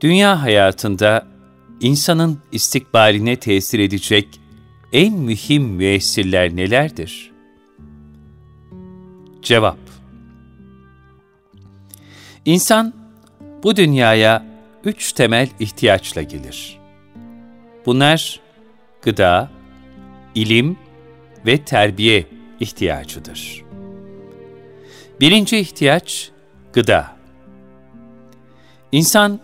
dünya hayatında insanın istikbaline tesir edecek en mühim müessirler nelerdir? Cevap İnsan bu dünyaya üç temel ihtiyaçla gelir. Bunlar gıda, ilim ve terbiye ihtiyacıdır. Birinci ihtiyaç gıda. İnsan,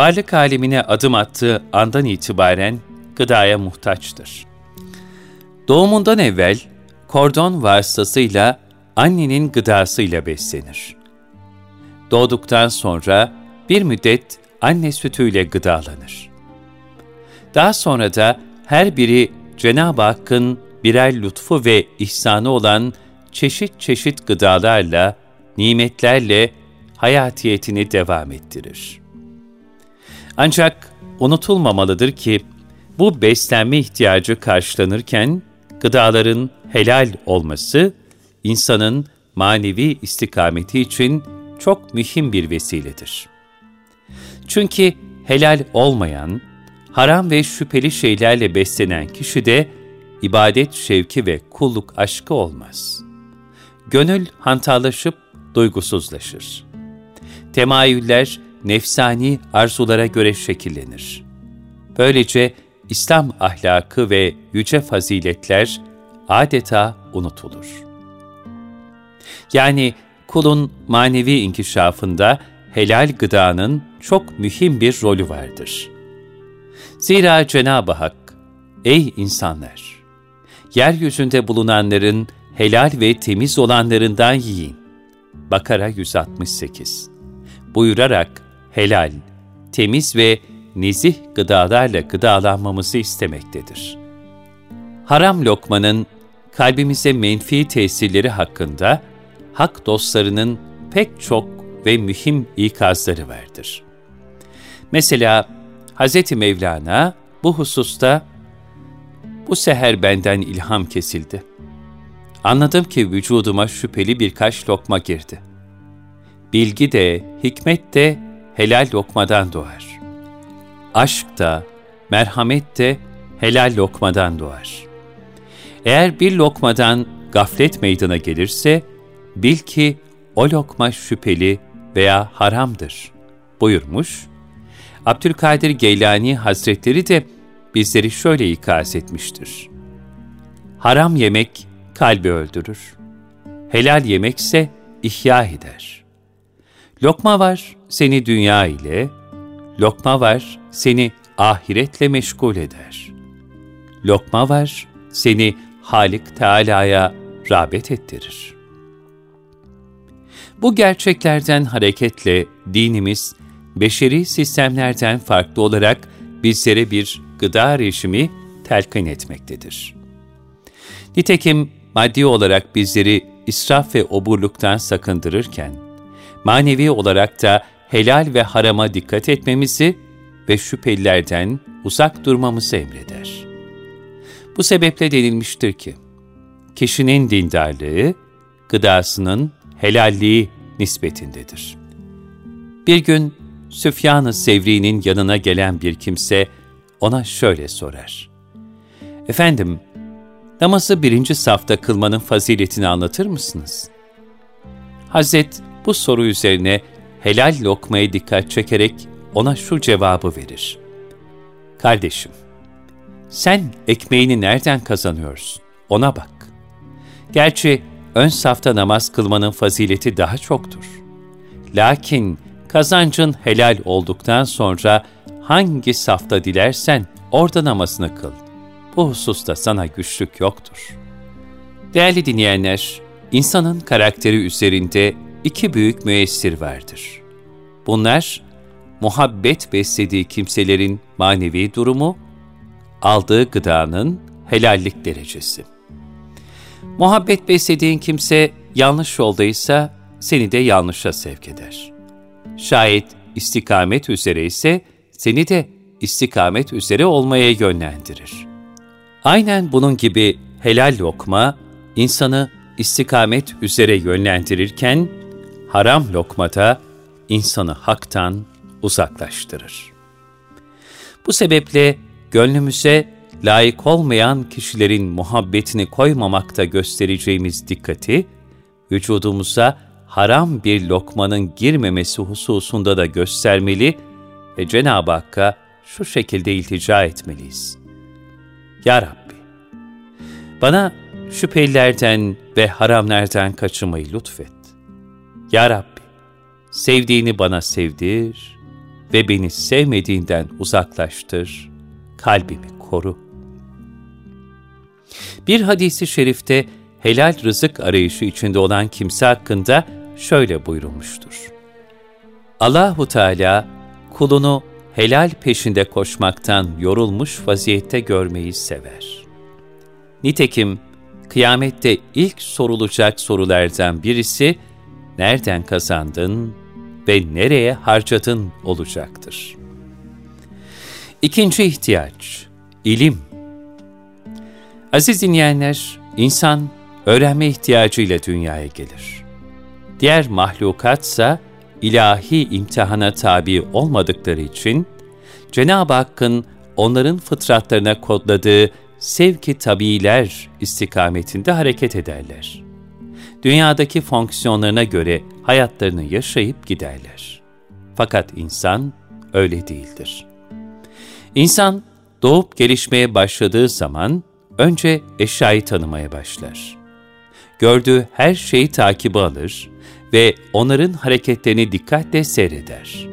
varlık alemine adım attığı andan itibaren gıdaya muhtaçtır. Doğumundan evvel kordon vasıtasıyla annenin gıdasıyla beslenir. Doğduktan sonra bir müddet anne sütüyle gıdalanır. Daha sonra da her biri Cenab-ı Hakk'ın birer lütfu ve ihsanı olan çeşit çeşit gıdalarla, nimetlerle hayatiyetini devam ettirir. Ancak unutulmamalıdır ki bu beslenme ihtiyacı karşılanırken gıdaların helal olması insanın manevi istikameti için çok mühim bir vesiledir. Çünkü helal olmayan, haram ve şüpheli şeylerle beslenen kişi de ibadet şevki ve kulluk aşkı olmaz. Gönül hantallaşıp duygusuzlaşır temayüller nefsani arzulara göre şekillenir. Böylece İslam ahlakı ve yüce faziletler adeta unutulur. Yani kulun manevi inkişafında helal gıdanın çok mühim bir rolü vardır. Zira Cenab-ı Hak, ey insanlar! Yeryüzünde bulunanların helal ve temiz olanlarından yiyin. Bakara 168 buyurarak helal, temiz ve nezih gıdalarla gıdalanmamızı istemektedir. Haram lokmanın kalbimize menfi tesirleri hakkında hak dostlarının pek çok ve mühim ikazları vardır. Mesela Hz. Mevlana bu hususta bu seher benden ilham kesildi. Anladım ki vücuduma şüpheli birkaç lokma girdi bilgi de, hikmet de helal lokmadan doğar. Aşk da, merhamet de helal lokmadan doğar. Eğer bir lokmadan gaflet meydana gelirse, bil ki o lokma şüpheli veya haramdır buyurmuş. Abdülkadir Geylani Hazretleri de bizleri şöyle ikaz etmiştir. Haram yemek kalbi öldürür. Helal yemekse ihya eder. Lokma var seni dünya ile, lokma var seni ahiretle meşgul eder. Lokma var seni Halik Teala'ya rağbet ettirir. Bu gerçeklerden hareketle dinimiz, beşeri sistemlerden farklı olarak bizlere bir gıda rejimi telkin etmektedir. Nitekim maddi olarak bizleri israf ve oburluktan sakındırırken, manevi olarak da helal ve harama dikkat etmemizi ve şüphelilerden uzak durmamızı emreder. Bu sebeple denilmiştir ki, kişinin dindarlığı, gıdasının helalliği nispetindedir. Bir gün Süfyan-ı Sevri'nin yanına gelen bir kimse ona şöyle sorar. Efendim, namazı birinci safta kılmanın faziletini anlatır mısınız? Hazret bu soru üzerine helal lokmaya dikkat çekerek ona şu cevabı verir. Kardeşim, sen ekmeğini nereden kazanıyorsun? Ona bak. Gerçi ön safta namaz kılmanın fazileti daha çoktur. Lakin kazancın helal olduktan sonra hangi safta dilersen orada namazını kıl. Bu hususta sana güçlük yoktur. Değerli dinleyenler, insanın karakteri üzerinde iki büyük müessir vardır. Bunlar, muhabbet beslediği kimselerin manevi durumu, aldığı gıdanın helallik derecesi. Muhabbet beslediğin kimse yanlış yoldaysa seni de yanlışa sevk eder. Şayet istikamet üzere ise seni de istikamet üzere olmaya yönlendirir. Aynen bunun gibi helal lokma insanı istikamet üzere yönlendirirken haram lokmada insanı haktan uzaklaştırır. Bu sebeple gönlümüze layık olmayan kişilerin muhabbetini koymamakta göstereceğimiz dikkati, vücudumuza haram bir lokmanın girmemesi hususunda da göstermeli ve Cenab-ı Hakk'a şu şekilde iltica etmeliyiz. Ya Rabbi, bana şüphelilerden ve haramlardan kaçınmayı lütfet. Ya Rabbi, sevdiğini bana sevdir ve beni sevmediğinden uzaklaştır, kalbimi koru. Bir hadisi şerifte helal rızık arayışı içinde olan kimse hakkında şöyle buyurulmuştur. Allahu Teala kulunu helal peşinde koşmaktan yorulmuş vaziyette görmeyi sever. Nitekim kıyamette ilk sorulacak sorulardan birisi nereden kazandın ve nereye harcadın olacaktır. İkinci ihtiyaç, ilim. Aziz dinleyenler, insan öğrenme ihtiyacıyla dünyaya gelir. Diğer mahlukatsa ilahi imtihana tabi olmadıkları için Cenab-ı Hakk'ın onların fıtratlarına kodladığı sevki tabiiler istikametinde hareket ederler. Dünyadaki fonksiyonlarına göre hayatlarını yaşayıp giderler. Fakat insan öyle değildir. İnsan doğup gelişmeye başladığı zaman önce eşyayı tanımaya başlar. Gördüğü her şeyi takibi alır ve onların hareketlerini dikkatle seyreder.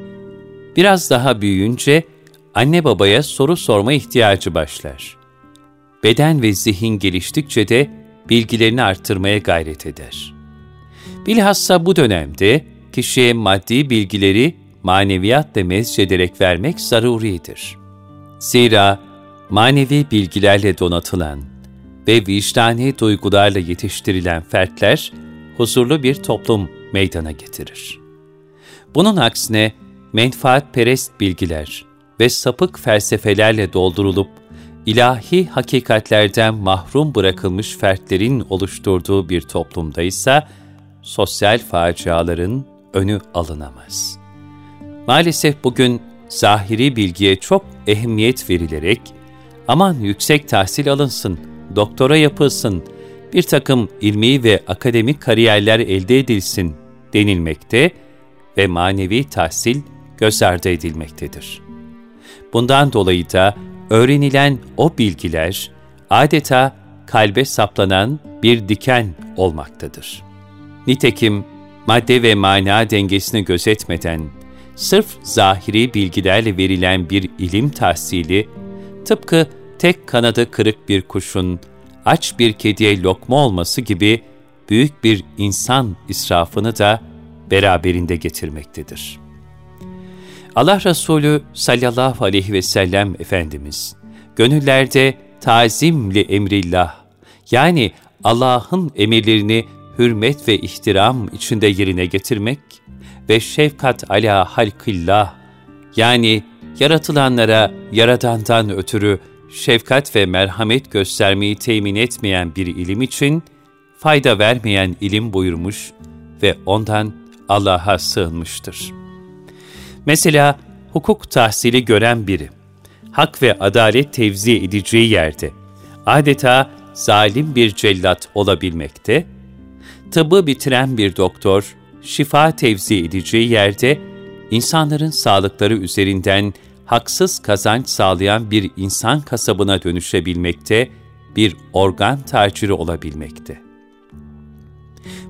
Biraz daha büyüyünce anne babaya soru sorma ihtiyacı başlar. Beden ve zihin geliştikçe de bilgilerini arttırmaya gayret eder. Bilhassa bu dönemde kişiye maddi bilgileri maneviyatla mezcederek vermek zaruridir. Zira manevi bilgilerle donatılan ve vicdani duygularla yetiştirilen fertler huzurlu bir toplum meydana getirir. Bunun aksine menfaatperest bilgiler ve sapık felsefelerle doldurulup ilahi hakikatlerden mahrum bırakılmış fertlerin oluşturduğu bir toplumda ise sosyal faciaların önü alınamaz. Maalesef bugün zahiri bilgiye çok ehemmiyet verilerek aman yüksek tahsil alınsın, doktora yapılsın, bir takım ilmi ve akademik kariyerler elde edilsin denilmekte ve manevi tahsil göz ardı edilmektedir. Bundan dolayı da öğrenilen o bilgiler adeta kalbe saplanan bir diken olmaktadır. Nitekim madde ve mana dengesini gözetmeden sırf zahiri bilgilerle verilen bir ilim tahsili, tıpkı tek kanadı kırık bir kuşun aç bir kediye lokma olması gibi büyük bir insan israfını da beraberinde getirmektedir. Allah Resulü sallallahu aleyhi ve sellem Efendimiz, gönüllerde tazimli emrillah, yani Allah'ın emirlerini hürmet ve ihtiram içinde yerine getirmek ve şefkat ala halkillah, yani yaratılanlara Yaradan'dan ötürü şefkat ve merhamet göstermeyi temin etmeyen bir ilim için, fayda vermeyen ilim buyurmuş ve ondan Allah'a sığınmıştır. Mesela hukuk tahsili gören biri, hak ve adalet tevzi edeceği yerde, adeta zalim bir cellat olabilmekte, tıbbı bitiren bir doktor, şifa tevzi edeceği yerde, insanların sağlıkları üzerinden haksız kazanç sağlayan bir insan kasabına dönüşebilmekte, bir organ taciri olabilmekte.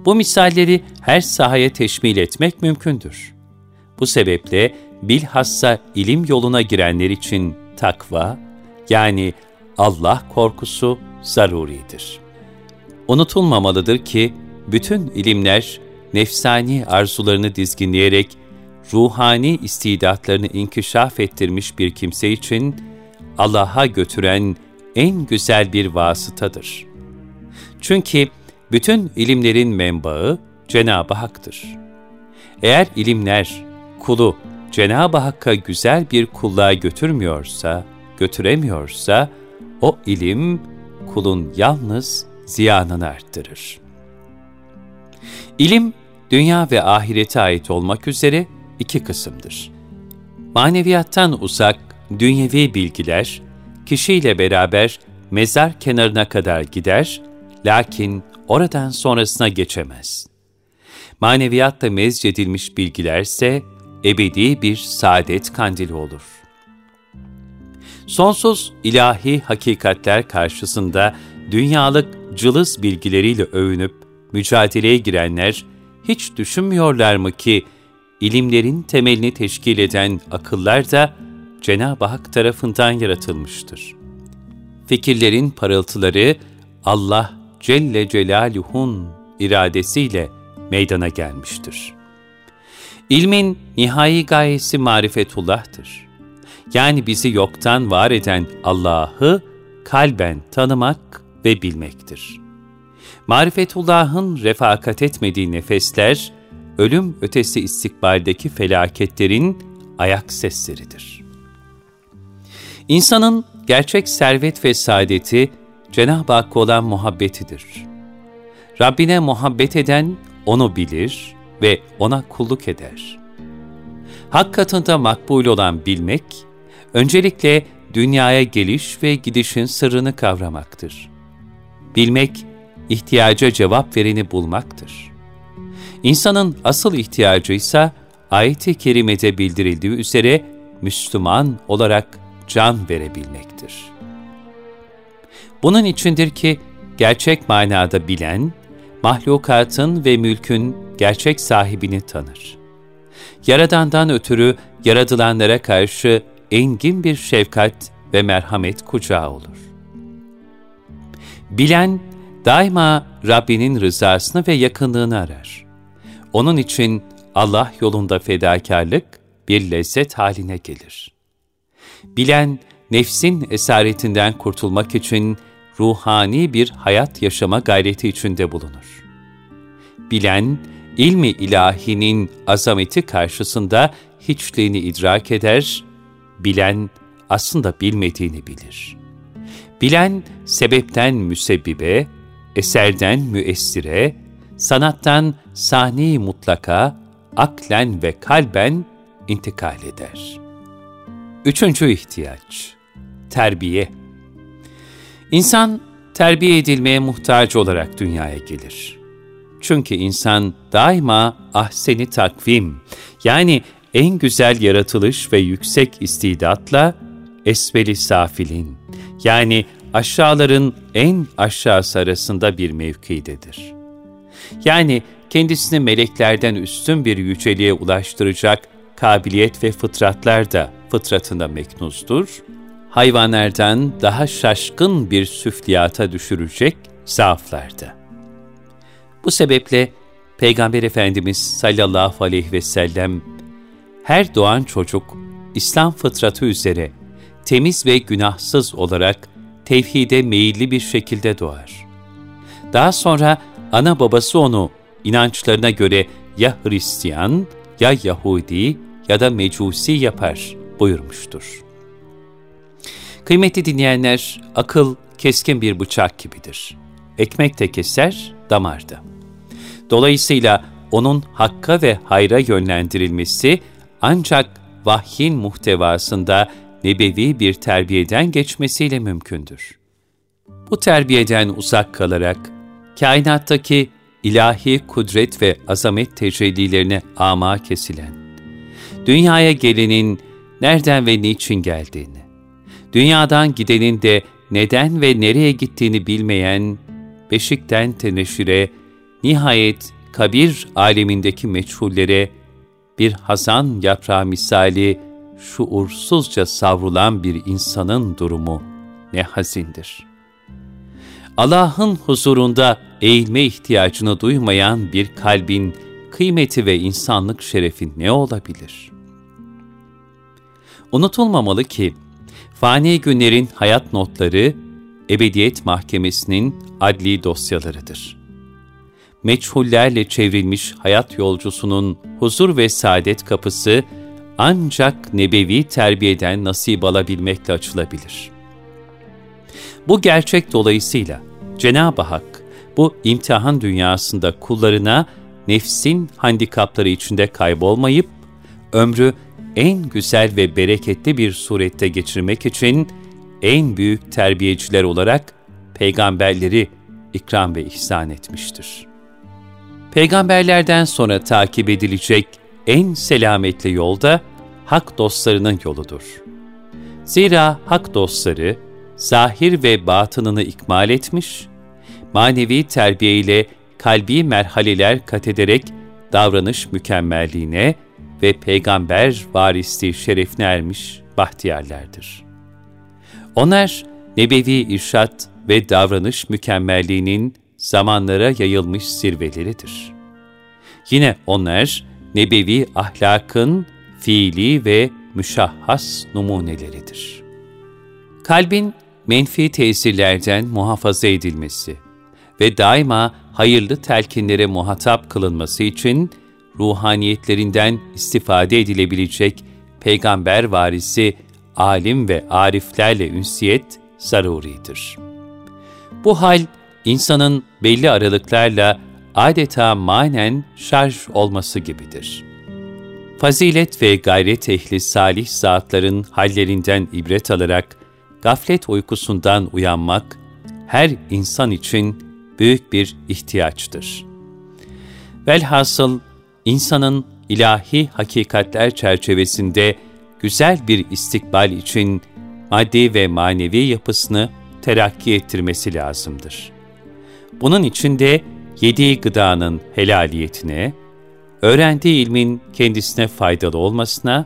Bu misalleri her sahaya teşmil etmek mümkündür. Bu sebeple bilhassa ilim yoluna girenler için takva, yani Allah korkusu zaruridir. Unutulmamalıdır ki, bütün ilimler nefsani arzularını dizginleyerek ruhani istidatlarını inkişaf ettirmiş bir kimse için Allah'a götüren en güzel bir vasıtadır. Çünkü bütün ilimlerin menbaı Cenab-ı Hak'tır. Eğer ilimler kulu Cenab-ı Hakk'a güzel bir kulluğa götürmüyorsa, götüremiyorsa, o ilim kulun yalnız ziyanını arttırır. İlim, dünya ve ahirete ait olmak üzere iki kısımdır. Maneviyattan uzak, dünyevi bilgiler, kişiyle beraber mezar kenarına kadar gider, lakin oradan sonrasına geçemez. Maneviyatta mezcedilmiş bilgilerse ebedi bir saadet kandili olur. Sonsuz ilahi hakikatler karşısında dünyalık cılız bilgileriyle övünüp mücadeleye girenler hiç düşünmüyorlar mı ki ilimlerin temelini teşkil eden akıllar da Cenab-ı Hak tarafından yaratılmıştır. Fikirlerin parıltıları Allah Celle Celaluhu'nun iradesiyle meydana gelmiştir. İlmin nihai gayesi marifetullah'tır. Yani bizi yoktan var eden Allah'ı kalben tanımak ve bilmektir. Marifetullah'ın refakat etmediği nefesler, ölüm ötesi istikbaldeki felaketlerin ayak sesleridir. İnsanın gerçek servet ve saadeti Cenab-ı Hakk'a olan muhabbetidir. Rabbine muhabbet eden onu bilir ve ona kulluk eder. Hak katında makbul olan bilmek, öncelikle dünyaya geliş ve gidişin sırrını kavramaktır. Bilmek, ihtiyaca cevap vereni bulmaktır. İnsanın asıl ihtiyacı ise ayet-i kerimede bildirildiği üzere Müslüman olarak can verebilmektir. Bunun içindir ki gerçek manada bilen, mahlukatın ve mülkün gerçek sahibini tanır. Yaradandan ötürü yaradılanlara karşı engin bir şefkat ve merhamet kucağı olur. Bilen, daima Rabbinin rızasını ve yakınlığını arar. Onun için Allah yolunda fedakarlık bir lezzet haline gelir. Bilen, nefsin esaretinden kurtulmak için ruhani bir hayat yaşama gayreti içinde bulunur. Bilen, ilmi ilahinin azameti karşısında hiçliğini idrak eder, bilen aslında bilmediğini bilir. Bilen, sebepten müsebbibe, eserden müessire, sanattan sani mutlaka, aklen ve kalben intikal eder. Üçüncü ihtiyaç, terbiye. İnsan terbiye edilmeye muhtaç olarak dünyaya gelir. Çünkü insan daima ahseni takvim, yani en güzel yaratılış ve yüksek istidatla esveli safilin, yani aşağıların en aşağısı arasında bir mevkidedir. Yani kendisini meleklerden üstün bir yüceliğe ulaştıracak kabiliyet ve fıtratlar da fıtratında meknuzdur, hayvanlardan daha şaşkın bir süfliyata düşürecek zaaflarda. Bu sebeple Peygamber Efendimiz sallallahu aleyhi ve sellem her doğan çocuk İslam fıtratı üzere temiz ve günahsız olarak tevhide meyilli bir şekilde doğar. Daha sonra ana babası onu inançlarına göre ya Hristiyan, ya Yahudi ya da Mecusi yapar buyurmuştur. Kıymetli dinleyenler, akıl keskin bir bıçak gibidir. Ekmek de keser, damarda. Dolayısıyla onun hakka ve hayra yönlendirilmesi ancak vahyin muhtevasında nebevi bir terbiyeden geçmesiyle mümkündür. Bu terbiyeden uzak kalarak, kainattaki ilahi kudret ve azamet tecellilerine ama kesilen, dünyaya gelenin nereden ve niçin geldiğini, dünyadan gidenin de neden ve nereye gittiğini bilmeyen, beşikten teneşire, nihayet kabir alemindeki meçhullere bir hazan yaprağı misali şuursuzca savrulan bir insanın durumu ne hazindir. Allah'ın huzurunda eğilme ihtiyacını duymayan bir kalbin kıymeti ve insanlık şerefi ne olabilir? Unutulmamalı ki, fani günlerin hayat notları, Ebediyet Mahkemesi'nin adli dosyalarıdır. Meçhullerle çevrilmiş hayat yolcusunun huzur ve saadet kapısı, ancak nebevi terbiyeden nasip alabilmekle açılabilir. Bu gerçek dolayısıyla Cenab-ı Hak bu imtihan dünyasında kullarına nefsin handikapları içinde kaybolmayıp, ömrü en güzel ve bereketli bir surette geçirmek için en büyük terbiyeciler olarak peygamberleri ikram ve ihsan etmiştir. Peygamberlerden sonra takip edilecek en selametli yolda hak dostlarının yoludur. Zira hak dostları zahir ve batınını ikmal etmiş, manevi terbiye ile kalbi merhaleler kat ederek davranış mükemmelliğine ve peygamber varisliği şerefine ermiş bahtiyarlardır. Onlar, nebevi irşat ve davranış mükemmelliğinin zamanlara yayılmış zirveleridir. Yine onlar, nebevi ahlakın fiili ve müşahhas numuneleridir. Kalbin menfi tesirlerden muhafaza edilmesi ve daima hayırlı telkinlere muhatap kılınması için ruhaniyetlerinden istifade edilebilecek peygamber varisi alim ve ariflerle ünsiyet zaruridir. Bu hal, insanın belli aralıklarla adeta manen şarj olması gibidir. Fazilet ve gayret ehli salih zatların hallerinden ibret alarak, gaflet uykusundan uyanmak, her insan için büyük bir ihtiyaçtır. Velhasıl, insanın ilahi hakikatler çerçevesinde güzel bir istikbal için maddi ve manevi yapısını terakki ettirmesi lazımdır. Bunun için de yediği gıdanın helaliyetine, öğrendiği ilmin kendisine faydalı olmasına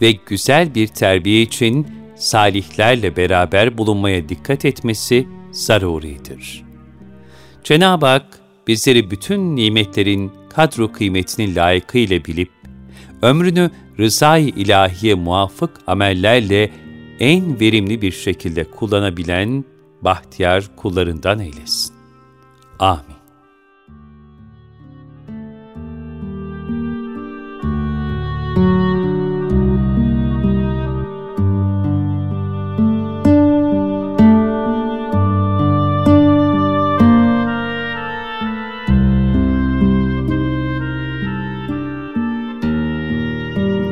ve güzel bir terbiye için salihlerle beraber bulunmaya dikkat etmesi zaruridir. Cenab-ı Hak bizleri bütün nimetlerin kadro kıymetini layıkıyla bilip, ömrünü rızay ilahiye muafık amellerle en verimli bir şekilde kullanabilen bahtiyar kullarından eylesin. Amin.